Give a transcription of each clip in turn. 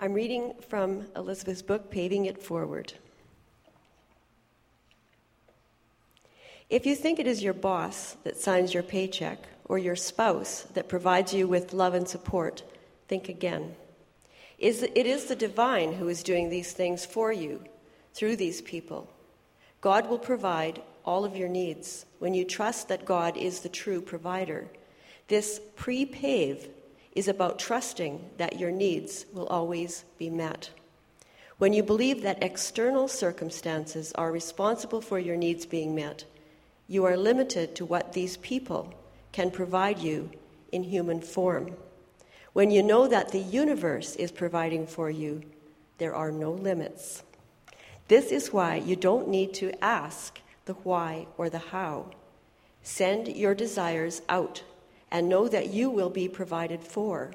I'm reading from Elizabeth's book, Paving It Forward. If you think it is your boss that signs your paycheck or your spouse that provides you with love and support, think again. It is the divine who is doing these things for you through these people. God will provide all of your needs when you trust that God is the true provider. This pre pave is about trusting that your needs will always be met. When you believe that external circumstances are responsible for your needs being met, you are limited to what these people can provide you in human form. When you know that the universe is providing for you, there are no limits. This is why you don't need to ask the why or the how. Send your desires out and know that you will be provided for.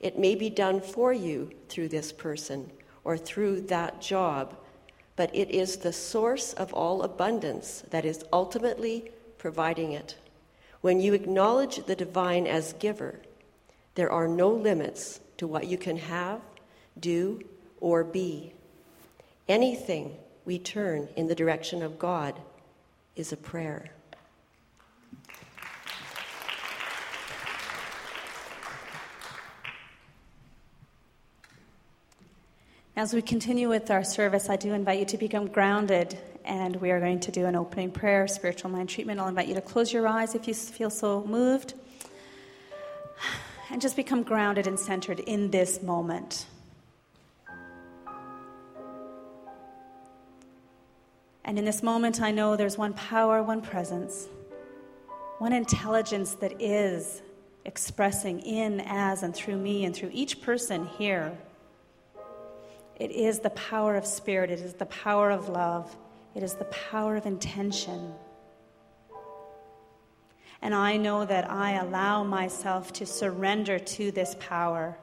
It may be done for you through this person or through that job, but it is the source of all abundance that is ultimately providing it. When you acknowledge the divine as giver, there are no limits to what you can have, do, or be. Anything we turn in the direction of God is a prayer. As we continue with our service, I do invite you to become grounded and we are going to do an opening prayer, spiritual mind treatment. I'll invite you to close your eyes if you feel so moved, and just become grounded and centered in this moment. And in this moment, I know there's one power, one presence, one intelligence that is expressing in, as, and through me and through each person here. It is the power of spirit, it is the power of love. It is the power of intention. And I know that I allow myself to surrender to this power,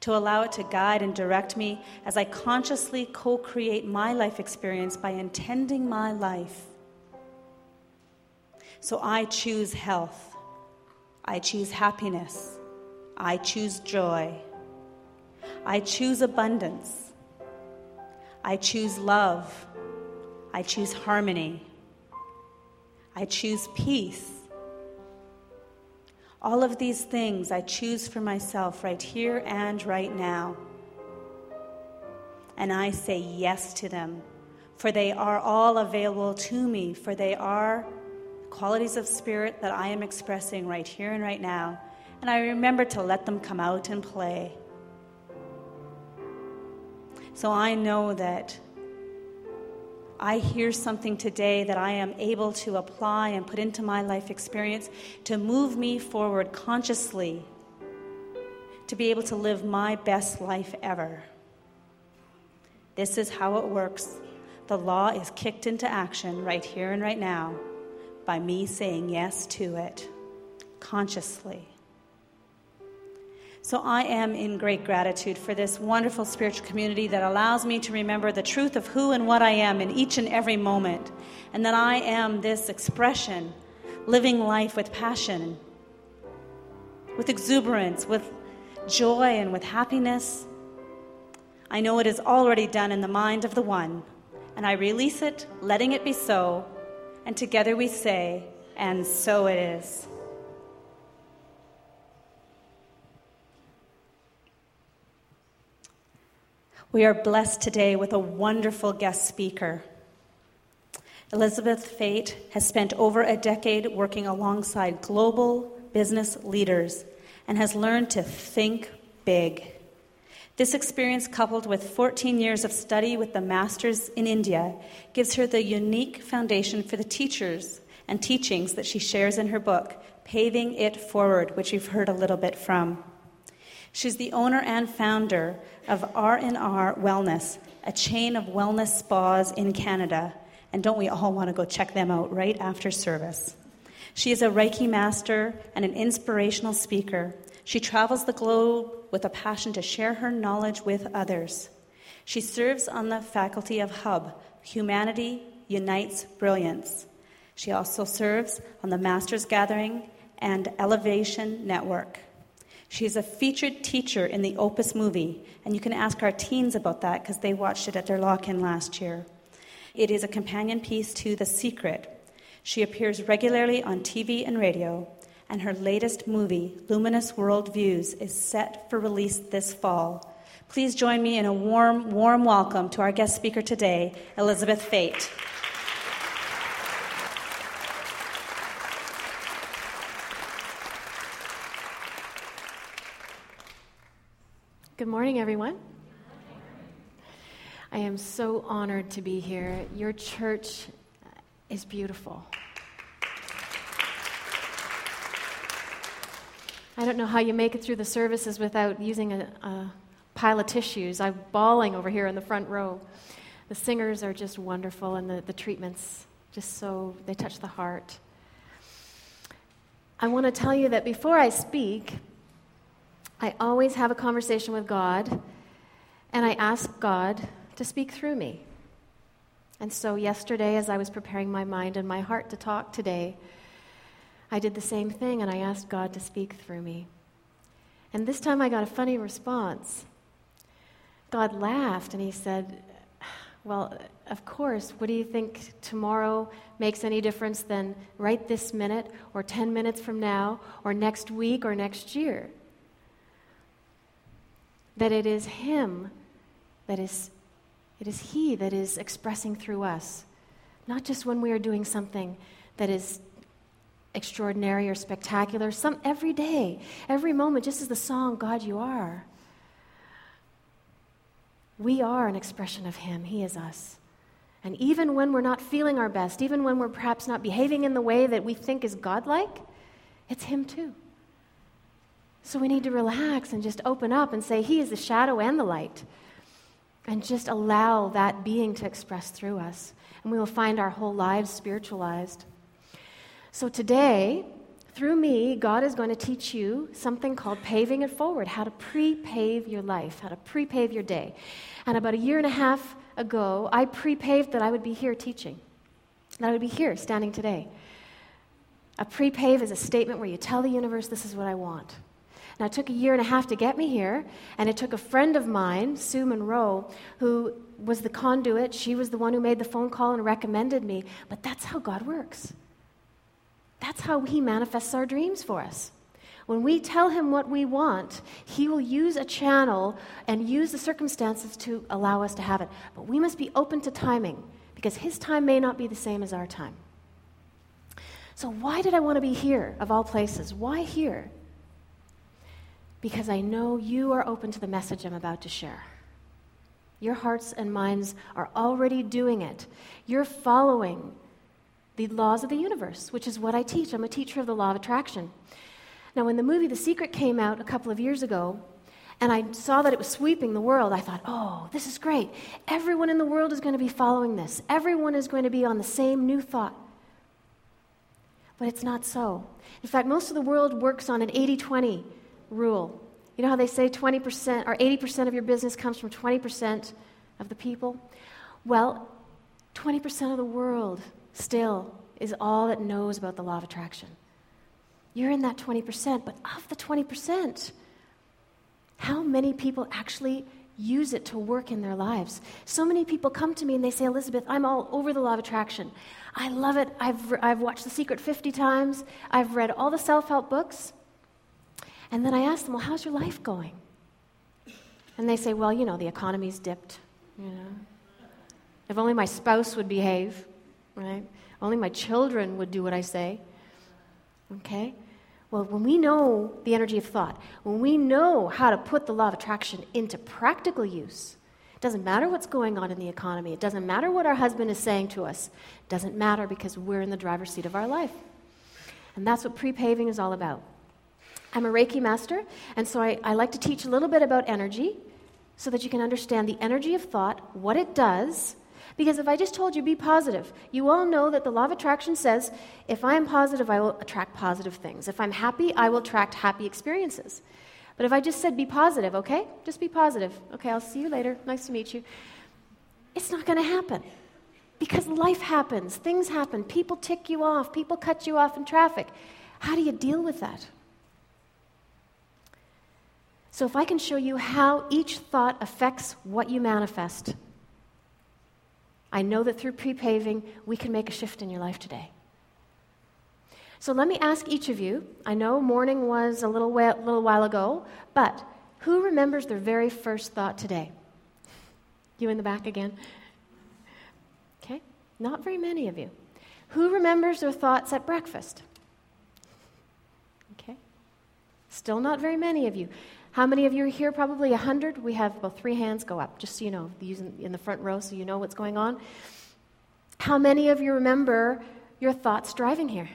to allow it to guide and direct me as I consciously co create my life experience by intending my life. So I choose health, I choose happiness, I choose joy, I choose abundance, I choose love. I choose harmony. I choose peace. All of these things I choose for myself right here and right now. And I say yes to them, for they are all available to me, for they are qualities of spirit that I am expressing right here and right now. And I remember to let them come out and play. So I know that I hear something today that I am able to apply and put into my life experience to move me forward consciously to be able to live my best life ever. This is how it works. The law is kicked into action right here and right now by me saying yes to it consciously. So I am in great gratitude for this wonderful spiritual community that allows me to remember the truth of who and what I am in each and every moment, and that I am this expression, living life with passion, with exuberance, with joy, and with happiness. I know it is already done in the mind of the one, and I release it, letting it be so, and together we say, and so it is. We are blessed today with a wonderful guest speaker. Elizabeth Fayt has spent over a decade working alongside global business leaders and has learned to think big. This experience, coupled with 14 years of study with the masters in India, gives her the unique foundation for the teachers and teachings that she shares in her book, Paving It Forward, which you've heard a little bit from. She's the owner and founder of R&R Wellness, a chain of wellness spas in Canada. And don't we all want to go check them out right after service? She is a Reiki master and an inspirational speaker. She travels the globe with a passion to share her knowledge with others. She serves on the faculty of Hub, Humanity Unites Brilliance. She also serves on the Masters Gathering and Elevation Network. She's a featured teacher in the Opus movie, and you can ask our teens about that because they watched it at their lock in last year. It is a companion piece to The Secret. She appears regularly on TV and radio, and her latest movie, Luminous World Views, is set for release this fall. Please join me in a warm, warm welcome to our guest speaker today, Elizabeth Fayt. Good morning, everyone. I am so honored to be here. Your church is beautiful. I don't know how you make it through the services without using a, a pile of tissues. I'm bawling over here in the front row. The singers are just wonderful, and the, the treatments just so, they touch the heart. I want to tell you that before I speak, I always have a conversation with God, and I ask God to speak through me. And so, yesterday, as I was preparing my mind and my heart to talk today, I did the same thing and I asked God to speak through me. And this time I got a funny response. God laughed and he said, Well, of course, what do you think tomorrow makes any difference than right this minute or 10 minutes from now or next week or next year? That it is Him that is, it is He that is expressing through us. Not just when we are doing something that is extraordinary or spectacular, some every day, every moment, just as the song, God, you are. We are an expression of Him, He is us. And even when we're not feeling our best, even when we're perhaps not behaving in the way that we think is godlike, it's Him too. So we need to relax and just open up and say, He is the shadow and the light. And just allow that being to express through us. And we will find our whole lives spiritualized. So today, through me, God is going to teach you something called paving it forward, how to pre pave your life, how to pre pave your day. And about a year and a half ago, I pre paved that I would be here teaching, that I would be here standing today. A pre pave is a statement where you tell the universe, This is what I want. Now, it took a year and a half to get me here, and it took a friend of mine, Sue Monroe, who was the conduit. She was the one who made the phone call and recommended me. But that's how God works. That's how He manifests our dreams for us. When we tell Him what we want, He will use a channel and use the circumstances to allow us to have it. But we must be open to timing because His time may not be the same as our time. So, why did I want to be here, of all places? Why here? Because I know you are open to the message I'm about to share. Your hearts and minds are already doing it. You're following the laws of the universe, which is what I teach. I'm a teacher of the law of attraction. Now, when the movie The Secret came out a couple of years ago, and I saw that it was sweeping the world, I thought, oh, this is great. Everyone in the world is going to be following this, everyone is going to be on the same new thought. But it's not so. In fact, most of the world works on an 80 20 rule. You know how they say 20% or 80% of your business comes from 20% of the people? Well, 20% of the world still is all that knows about the law of attraction. You're in that 20%, but of the 20%, how many people actually use it to work in their lives? So many people come to me and they say, Elizabeth, I'm all over the law of attraction. I love it. I've, I've watched The Secret 50 times. I've read all the self help books. And then I ask them, well, how's your life going? And they say, well, you know, the economy's dipped, you know. If only my spouse would behave, right? Only my children would do what I say. Okay? Well, when we know the energy of thought, when we know how to put the law of attraction into practical use, it doesn't matter what's going on in the economy. It doesn't matter what our husband is saying to us. It doesn't matter because we're in the driver's seat of our life. And that's what pre paving is all about. I'm a Reiki master, and so I, I like to teach a little bit about energy so that you can understand the energy of thought, what it does. Because if I just told you be positive, you all know that the law of attraction says if I am positive, I will attract positive things. If I'm happy, I will attract happy experiences. But if I just said be positive, okay? Just be positive. Okay, I'll see you later. Nice to meet you. It's not going to happen. Because life happens, things happen, people tick you off, people cut you off in traffic. How do you deal with that? So, if I can show you how each thought affects what you manifest, I know that through pre paving, we can make a shift in your life today. So, let me ask each of you I know morning was a little, way, little while ago, but who remembers their very first thought today? You in the back again? Okay, not very many of you. Who remembers their thoughts at breakfast? Okay, still not very many of you. How many of you are here? Probably 100. We have about three hands go up, just so you know, in the front row so you know what's going on. How many of you remember your thoughts driving here?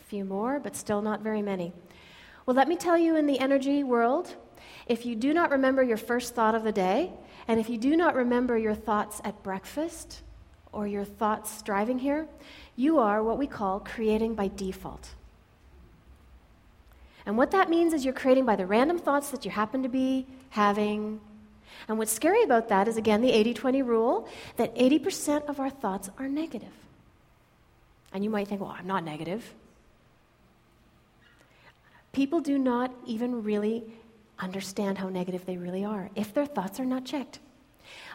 A few more, but still not very many. Well, let me tell you in the energy world, if you do not remember your first thought of the day, and if you do not remember your thoughts at breakfast or your thoughts driving here, you are what we call creating by default. And what that means is you're creating by the random thoughts that you happen to be having. And what's scary about that is, again, the 80 20 rule that 80% of our thoughts are negative. And you might think, well, I'm not negative. People do not even really understand how negative they really are if their thoughts are not checked.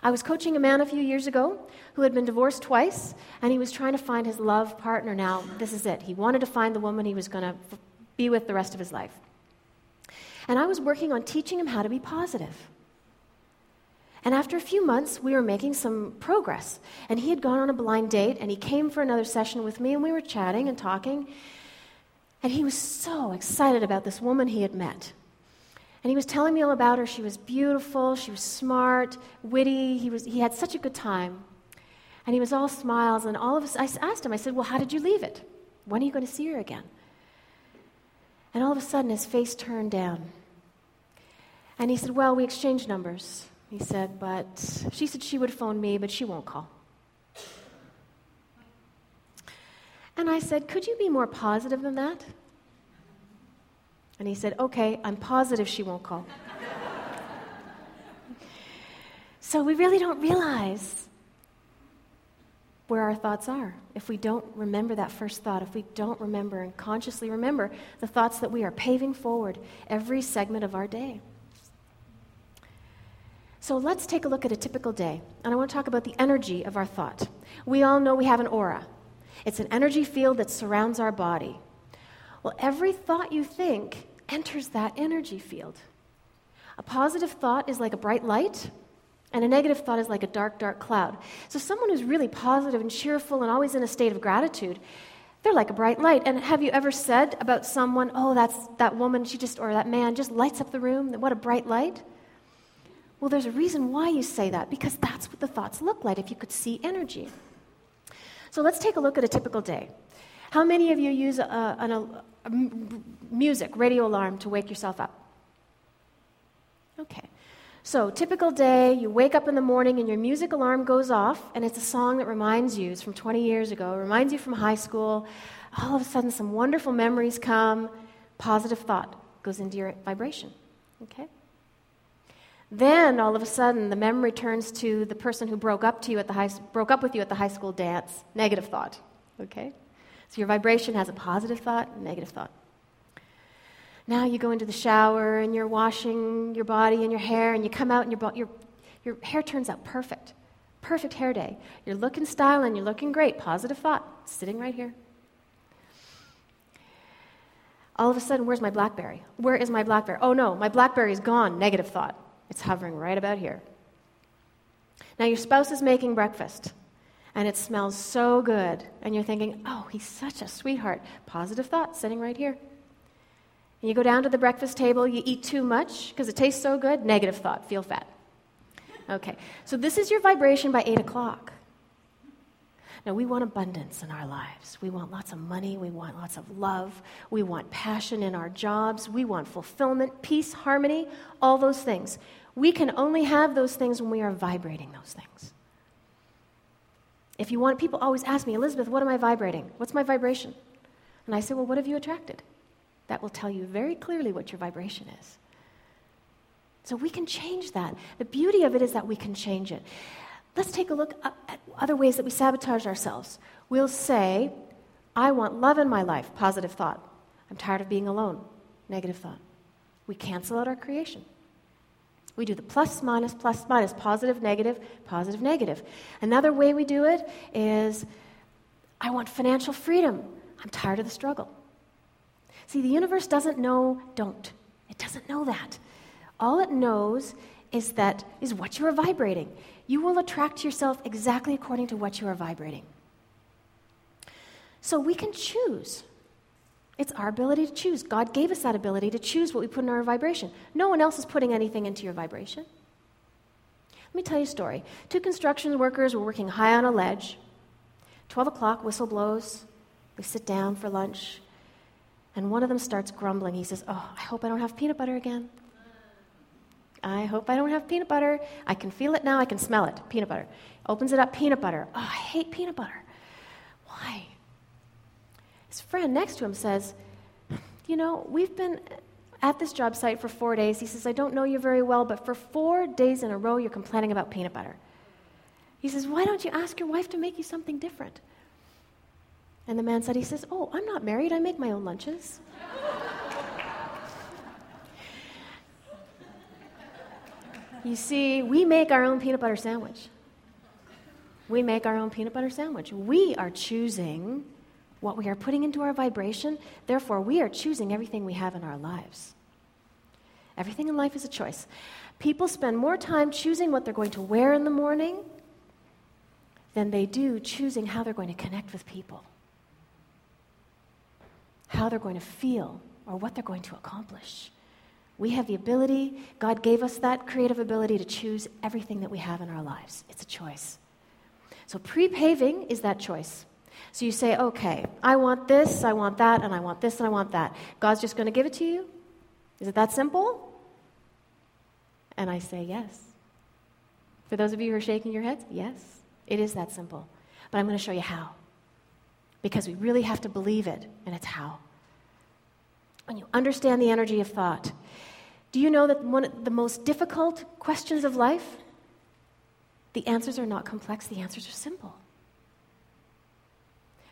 I was coaching a man a few years ago who had been divorced twice, and he was trying to find his love partner now. This is it. He wanted to find the woman he was going to be with the rest of his life. And I was working on teaching him how to be positive. And after a few months, we were making some progress. And he had gone on a blind date, and he came for another session with me, and we were chatting and talking. And he was so excited about this woman he had met. And he was telling me all about her. She was beautiful, she was smart, witty. He, was, he had such a good time. And he was all smiles. And all of us, I asked him, I said, Well, how did you leave it? When are you going to see her again? And all of a sudden, his face turned down. And he said, Well, we exchanged numbers. He said, But she said she would phone me, but she won't call. And I said, Could you be more positive than that? And he said, Okay, I'm positive she won't call. so we really don't realize where our thoughts are. If we don't remember that first thought, if we don't remember and consciously remember the thoughts that we are paving forward every segment of our day. So let's take a look at a typical day. And I want to talk about the energy of our thought. We all know we have an aura, it's an energy field that surrounds our body. Well, every thought you think enters that energy field. A positive thought is like a bright light, and a negative thought is like a dark, dark cloud. So, someone who's really positive and cheerful and always in a state of gratitude, they're like a bright light. And have you ever said about someone, oh, that's that woman, she just, or that man just lights up the room? What a bright light? Well, there's a reason why you say that, because that's what the thoughts look like if you could see energy. So, let's take a look at a typical day. How many of you use a, a, a music, radio alarm to wake yourself up? Okay. So, typical day, you wake up in the morning and your music alarm goes off, and it's a song that reminds you, it's from 20 years ago, reminds you from high school. All of a sudden, some wonderful memories come, positive thought goes into your vibration. Okay? Then, all of a sudden, the memory turns to the person who broke up to you at the high, broke up with you at the high school dance, negative thought. Okay? So your vibration has a positive thought, negative thought. Now you go into the shower and you're washing your body and your hair, and you come out and your, your, your hair turns out perfect. Perfect hair day. You're looking styling, you're looking great. Positive thought, sitting right here. All of a sudden, where's my Blackberry? Where is my Blackberry? Oh no, my Blackberry is gone. Negative thought. It's hovering right about here. Now your spouse is making breakfast and it smells so good, and you're thinking, oh, he's such a sweetheart. Positive thought sitting right here. You go down to the breakfast table, you eat too much because it tastes so good. Negative thought, feel fat. Okay, so this is your vibration by 8 o'clock. Now, we want abundance in our lives. We want lots of money. We want lots of love. We want passion in our jobs. We want fulfillment, peace, harmony, all those things. We can only have those things when we are vibrating those things. If you want, people always ask me, Elizabeth, what am I vibrating? What's my vibration? And I say, well, what have you attracted? That will tell you very clearly what your vibration is. So we can change that. The beauty of it is that we can change it. Let's take a look at other ways that we sabotage ourselves. We'll say, I want love in my life, positive thought. I'm tired of being alone, negative thought. We cancel out our creation. We do the plus, minus, plus, minus, positive, negative, positive, negative. Another way we do it is I want financial freedom. I'm tired of the struggle. See, the universe doesn't know don't. It doesn't know that. All it knows is that is what you are vibrating. You will attract yourself exactly according to what you are vibrating. So we can choose. It's our ability to choose. God gave us that ability to choose what we put in our vibration. No one else is putting anything into your vibration. Let me tell you a story. Two construction workers were working high on a ledge. 12 o'clock, whistle blows. They sit down for lunch. And one of them starts grumbling. He says, Oh, I hope I don't have peanut butter again. I hope I don't have peanut butter. I can feel it now. I can smell it. Peanut butter. Opens it up, peanut butter. Oh, I hate peanut butter. Why? His friend next to him says, You know, we've been at this job site for four days. He says, I don't know you very well, but for four days in a row, you're complaining about peanut butter. He says, Why don't you ask your wife to make you something different? And the man said, He says, Oh, I'm not married. I make my own lunches. you see, we make our own peanut butter sandwich. We make our own peanut butter sandwich. We are choosing what we are putting into our vibration. Therefore, we are choosing everything we have in our lives. Everything in life is a choice. People spend more time choosing what they're going to wear in the morning than they do choosing how they're going to connect with people, how they're going to feel, or what they're going to accomplish. We have the ability, God gave us that creative ability to choose everything that we have in our lives. It's a choice. So, pre paving is that choice. So you say, okay, I want this, I want that, and I want this, and I want that. God's just going to give it to you? Is it that simple? And I say, yes. For those of you who are shaking your heads, yes, it is that simple. But I'm going to show you how. Because we really have to believe it, and it's how. When you understand the energy of thought, do you know that one of the most difficult questions of life, the answers are not complex, the answers are simple.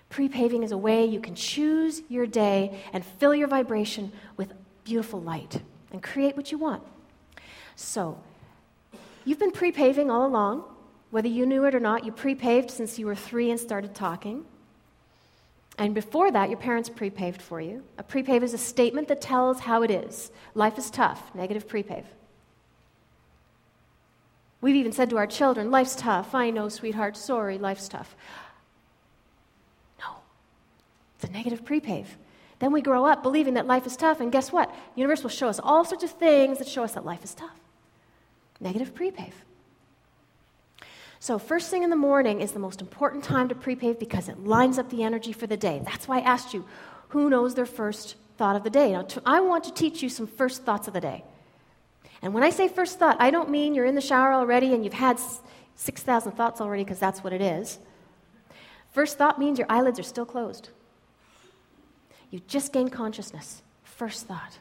Pre paving is a way you can choose your day and fill your vibration with beautiful light and create what you want. So, you've been pre paving all along. Whether you knew it or not, you pre paved since you were three and started talking. And before that, your parents pre paved for you. A pre pave is a statement that tells how it is. Life is tough, negative pre pave. We've even said to our children, Life's tough. I know, sweetheart. Sorry, life's tough. No, it's a negative prepave. Then we grow up believing that life is tough, and guess what? The universe will show us all sorts of things that show us that life is tough. Negative prepave. So, first thing in the morning is the most important time to prepave because it lines up the energy for the day. That's why I asked you who knows their first thought of the day. Now, I want to teach you some first thoughts of the day. And when I say first thought, I don't mean you're in the shower already and you've had 6,000 thoughts already because that's what it is. First thought means your eyelids are still closed. You just gained consciousness. First thought.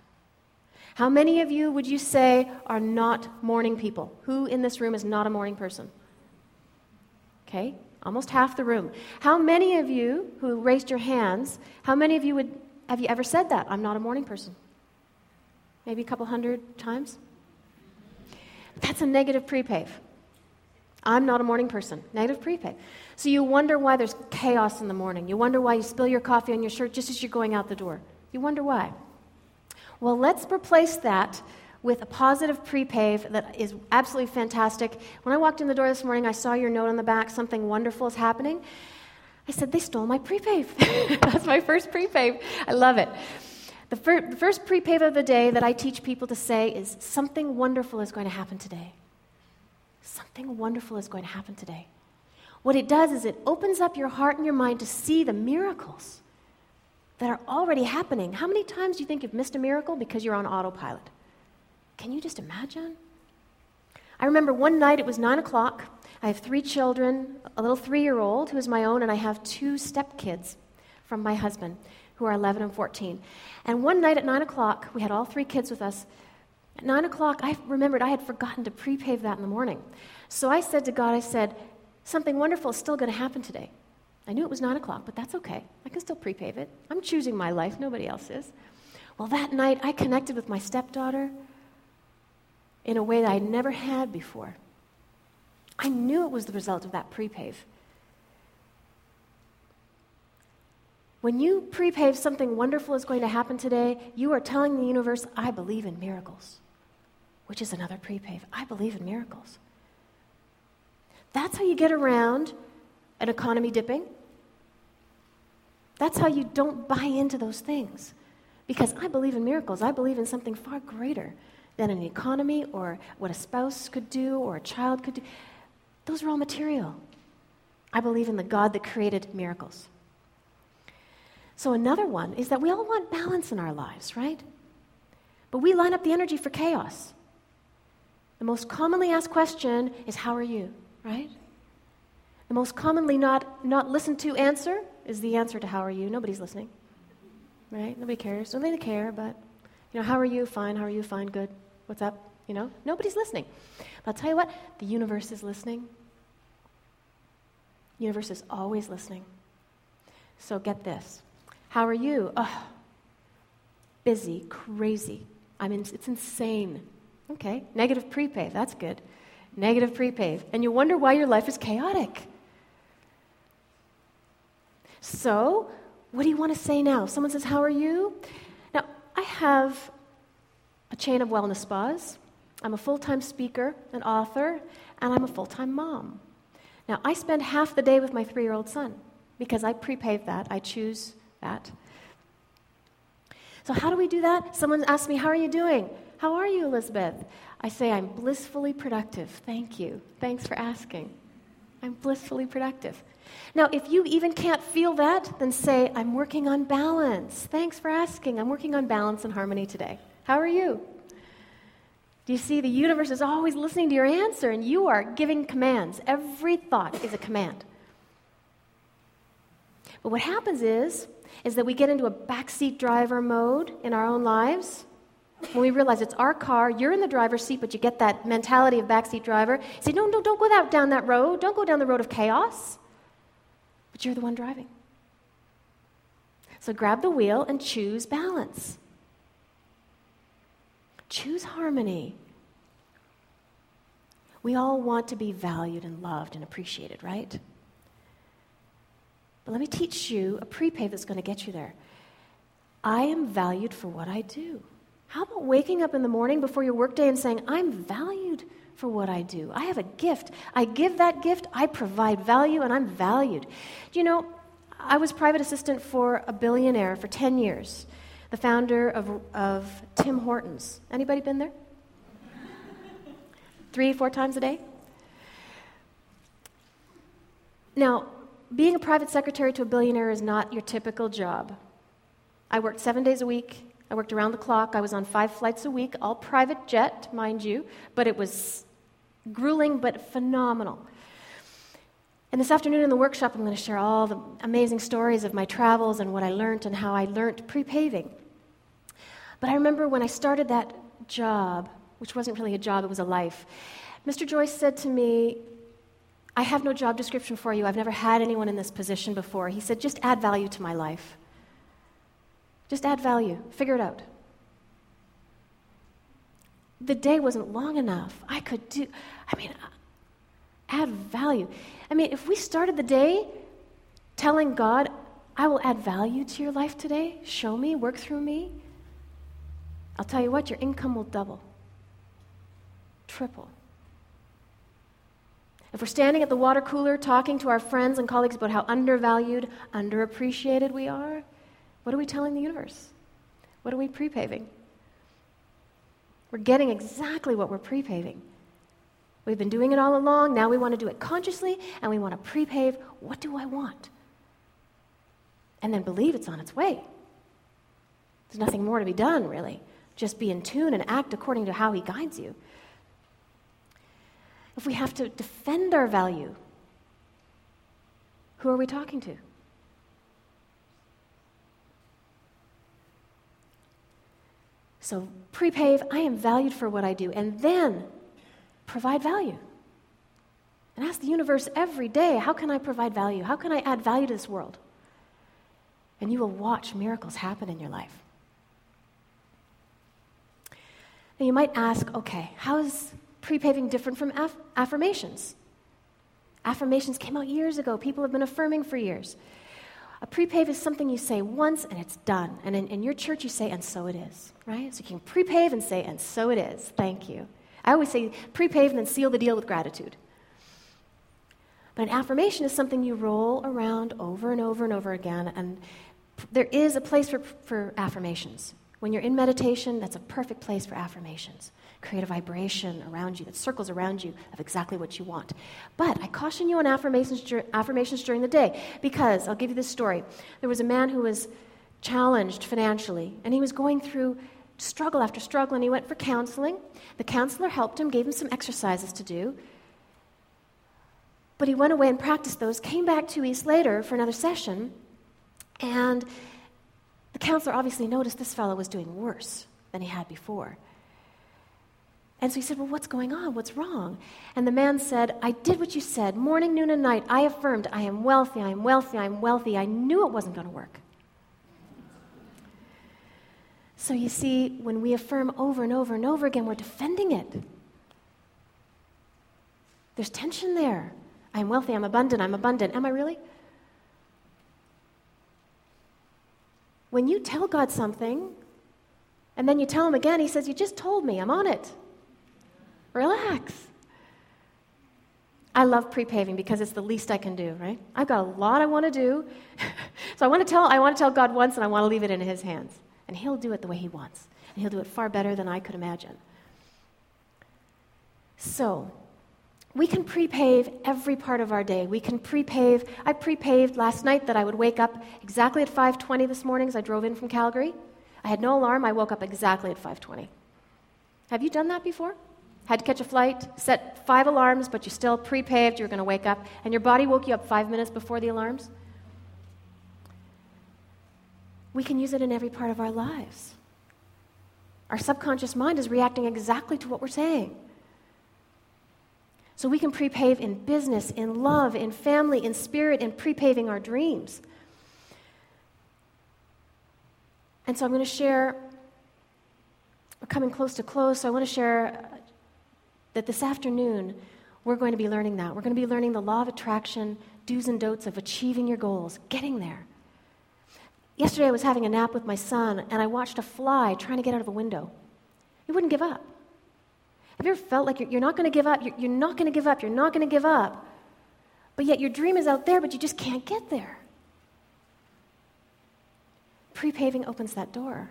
How many of you would you say are not morning people? Who in this room is not a morning person? Okay, almost half the room. How many of you who raised your hands, how many of you would have you ever said that? I'm not a morning person. Maybe a couple hundred times? That's a negative prepave. I'm not a morning person. Negative prepave. So you wonder why there's chaos in the morning. You wonder why you spill your coffee on your shirt just as you're going out the door. You wonder why. Well, let's replace that with a positive prepave that is absolutely fantastic. When I walked in the door this morning, I saw your note on the back, something wonderful is happening. I said, They stole my prepave. That's my first prepave. I love it. The, fir- the first prepave of the day that I teach people to say is, Something wonderful is going to happen today. Something wonderful is going to happen today. What it does is it opens up your heart and your mind to see the miracles that are already happening. How many times do you think you've missed a miracle because you're on autopilot? Can you just imagine? I remember one night, it was nine o'clock. I have three children, a little three year old who is my own, and I have two stepkids from my husband who are 11 and 14. And one night at nine o'clock, we had all three kids with us. At 9 o'clock, I remembered I had forgotten to prepave that in the morning. So I said to God, I said, something wonderful is still going to happen today. I knew it was 9 o'clock, but that's okay. I can still prepave it. I'm choosing my life, nobody else is. Well, that night I connected with my stepdaughter in a way that I'd never had before. I knew it was the result of that prepave. When you prepave something wonderful is going to happen today, you are telling the universe, I believe in miracles, which is another prepave. I believe in miracles. That's how you get around an economy dipping. That's how you don't buy into those things. Because I believe in miracles. I believe in something far greater than an economy or what a spouse could do or a child could do. Those are all material. I believe in the God that created miracles. So, another one is that we all want balance in our lives, right? But we line up the energy for chaos. The most commonly asked question is, How are you? Right? The most commonly not, not listened to answer is the answer to, How are you? Nobody's listening. Right? Nobody cares. Nobody care, but, you know, how are you? Fine. How are you? Fine. Good. What's up? You know, nobody's listening. But I'll tell you what, the universe is listening. The universe is always listening. So get this. How are you? Oh, busy, crazy. I mean, it's insane. Okay, negative prepave, that's good. Negative prepave. And you wonder why your life is chaotic. So, what do you want to say now? Someone says, How are you? Now, I have chain of wellness spas. I'm a full time speaker, an author, and I'm a full time mom. Now, I spend half the day with my three year old son because I prepave that. I choose that. So, how do we do that? Someone asks me, How are you doing? How are you, Elizabeth? I say, I'm blissfully productive. Thank you. Thanks for asking. I'm blissfully productive. Now, if you even can't feel that, then say, I'm working on balance. Thanks for asking. I'm working on balance and harmony today. How are you? Do you see the universe is always listening to your answer and you are giving commands? Every thought is a command. But what happens is is that we get into a backseat driver mode in our own lives. When we realize it's our car, you're in the driver's seat, but you get that mentality of backseat driver. You say, no, no, don't go that, down that road. Don't go down the road of chaos. But you're the one driving. So grab the wheel and choose balance. Choose harmony. We all want to be valued and loved and appreciated, right? But let me teach you a prepave that's going to get you there. I am valued for what I do. How about waking up in the morning before your workday and saying, I'm valued for what I do? I have a gift. I give that gift, I provide value, and I'm valued. You know, I was private assistant for a billionaire for 10 years, the founder of, of Tim Hortons. Anybody been there? Three, four times a day? Now, being a private secretary to a billionaire is not your typical job. I worked seven days a week. I worked around the clock. I was on five flights a week, all private jet, mind you, but it was grueling but phenomenal. And this afternoon in the workshop, I'm going to share all the amazing stories of my travels and what I learned and how I learned pre paving. But I remember when I started that job, which wasn't really a job, it was a life, Mr. Joyce said to me, I have no job description for you. I've never had anyone in this position before. He said, just add value to my life. Just add value. Figure it out. The day wasn't long enough. I could do, I mean, add value. I mean, if we started the day telling God, I will add value to your life today, show me, work through me, I'll tell you what, your income will double, triple. If we're standing at the water cooler talking to our friends and colleagues about how undervalued, underappreciated we are, what are we telling the universe? What are we prepaving? We're getting exactly what we're prepaving. We've been doing it all along. Now we want to do it consciously and we want to prepave what do I want? And then believe it's on its way. There's nothing more to be done, really. Just be in tune and act according to how He guides you if we have to defend our value, who are we talking to? So, prepave, I am valued for what I do, and then provide value. And ask the universe every day, how can I provide value? How can I add value to this world? And you will watch miracles happen in your life. Now you might ask, okay, how is pre-paving different from aff- affirmations? Affirmations came out years ago. People have been affirming for years. A prepave is something you say once and it's done. And in, in, your church, you say, and so it is, right? So you can prepave and say, and so it is. Thank you. I always say prepave and then seal the deal with gratitude. But an affirmation is something you roll around over and over and over again. And there is a place for, for affirmations. When you're in meditation, that's a perfect place for affirmations. Create a vibration around you that circles around you of exactly what you want. But I caution you on affirmations, affirmations during the day because I'll give you this story. There was a man who was challenged financially, and he was going through struggle after struggle, and he went for counseling. The counselor helped him, gave him some exercises to do. But he went away and practiced those, came back two weeks later for another session, and the counselor obviously noticed this fellow was doing worse than he had before. And so he said, Well, what's going on? What's wrong? And the man said, I did what you said, morning, noon, and night. I affirmed, I am wealthy, I am wealthy, I am wealthy. I knew it wasn't going to work. So you see, when we affirm over and over and over again, we're defending it. There's tension there. I'm wealthy, I'm abundant, I'm abundant. Am I really? When you tell God something, and then you tell him again, he says, You just told me, I'm on it. Relax. I love pre-paving because it's the least I can do, right? I've got a lot I want to do. so I want to tell I want to tell God once and I want to leave it in his hands. And he'll do it the way he wants. And he'll do it far better than I could imagine. So, we can pre-pave every part of our day. We can pre-pave. I pre-paved last night that I would wake up exactly at 5:20 this morning as I drove in from Calgary. I had no alarm. I woke up exactly at 5:20. Have you done that before? Had to catch a flight, set five alarms, but you still pre-paved. You're going to wake up, and your body woke you up five minutes before the alarms. We can use it in every part of our lives. Our subconscious mind is reacting exactly to what we're saying. So we can prepave in business, in love, in family, in spirit, in prepaving our dreams. And so I'm going to share, we're coming close to close, so I want to share that this afternoon we're going to be learning that. We're going to be learning the law of attraction, do's and don'ts of achieving your goals, getting there. Yesterday I was having a nap with my son, and I watched a fly trying to get out of a window. He wouldn't give up. Have you ever felt like you're, not going to give up? You're, you're not going to give up. You're not going to give up. But yet your dream is out there, but you just can't get there. Pre-paving opens that door.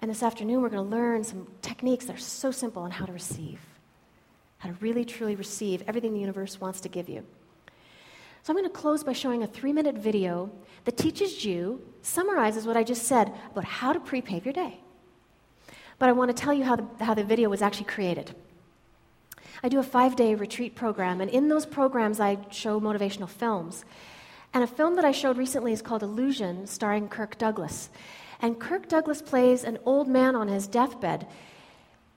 And this afternoon, we're going to learn some techniques that are so simple on how to receive, how to really, truly receive everything the universe wants to give you. So, I'm going to close by showing a three minute video that teaches you, summarizes what I just said about how to pre pave your day. But I want to tell you how the, how the video was actually created. I do a five day retreat program, and in those programs, I show motivational films. And a film that I showed recently is called Illusion, starring Kirk Douglas. And Kirk Douglas plays an old man on his deathbed.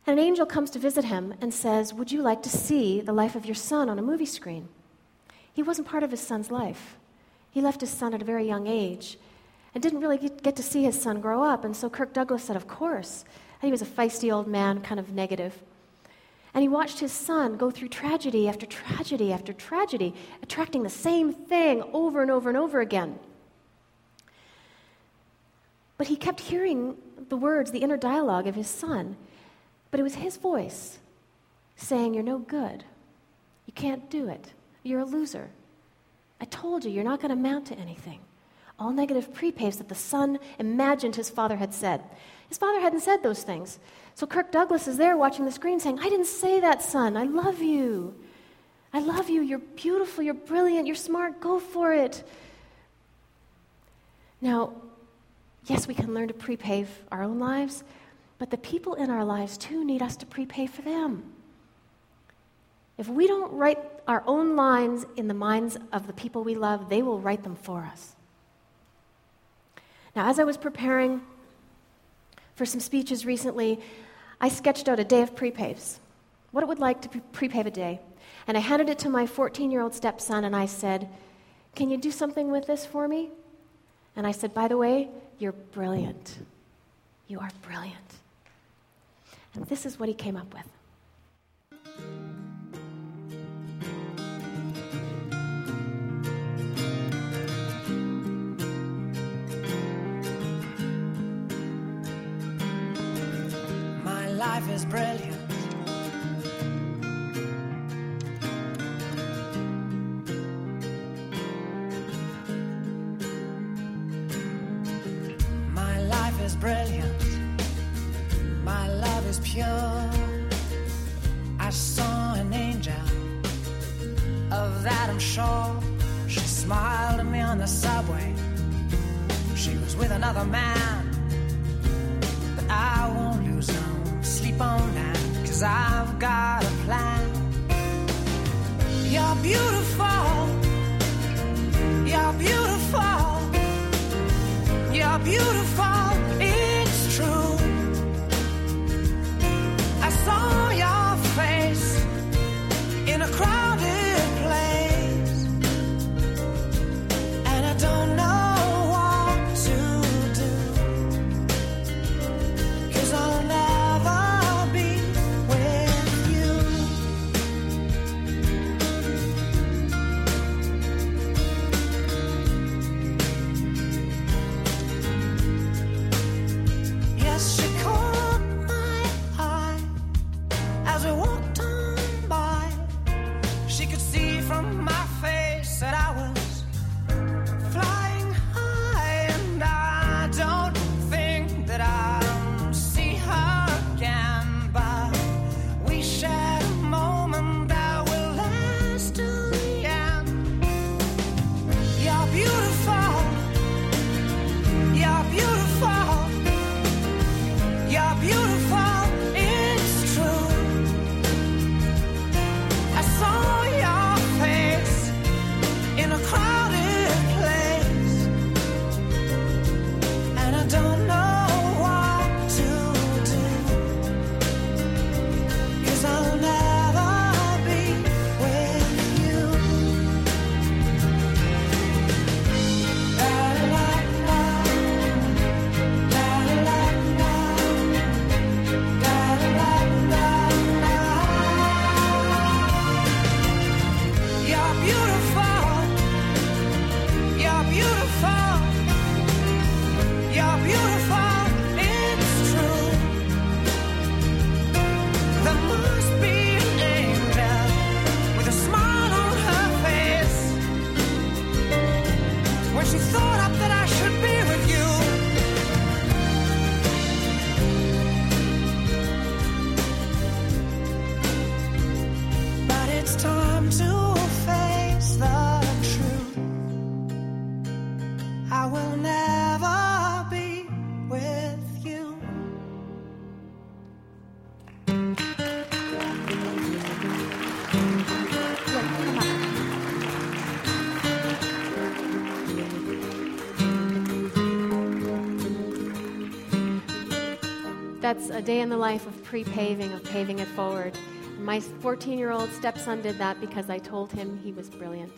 And an angel comes to visit him and says, Would you like to see the life of your son on a movie screen? He wasn't part of his son's life. He left his son at a very young age and didn't really get to see his son grow up. And so Kirk Douglas said, Of course. And he was a feisty old man, kind of negative. And he watched his son go through tragedy after tragedy after tragedy, attracting the same thing over and over and over again. But he kept hearing the words, the inner dialogue of his son. But it was his voice saying, You're no good. You can't do it. You're a loser. I told you, you're not going to amount to anything. All negative prepaves that the son imagined his father had said. His father hadn't said those things. So Kirk Douglas is there watching the screen saying, I didn't say that, son. I love you. I love you. You're beautiful. You're brilliant. You're smart. Go for it. Now, yes, we can learn to prepave our own lives, but the people in our lives too need us to prepave for them. If we don't write our own lines in the minds of the people we love, they will write them for us. Now, as I was preparing for some speeches recently, I sketched out a day of prepaves, what it would like to prepave a day. And I handed it to my 14 year old stepson and I said, Can you do something with this for me? And I said, By the way, you're brilliant. You are brilliant. And this is what he came up with. Life is brilliant. My life is brilliant. My love is pure. I saw an angel. Of that I'm sure. She smiled at me on the subway. She was with another man. Cause I've got a plan. You're beautiful. She thought up that I should be with you. That's a day in the life of pre paving, of paving it forward. My 14 year old stepson did that because I told him he was brilliant.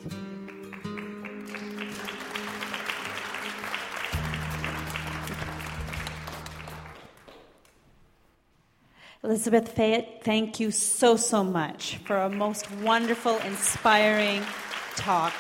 Elizabeth Fayt, thank you so, so much for a most wonderful, inspiring talk.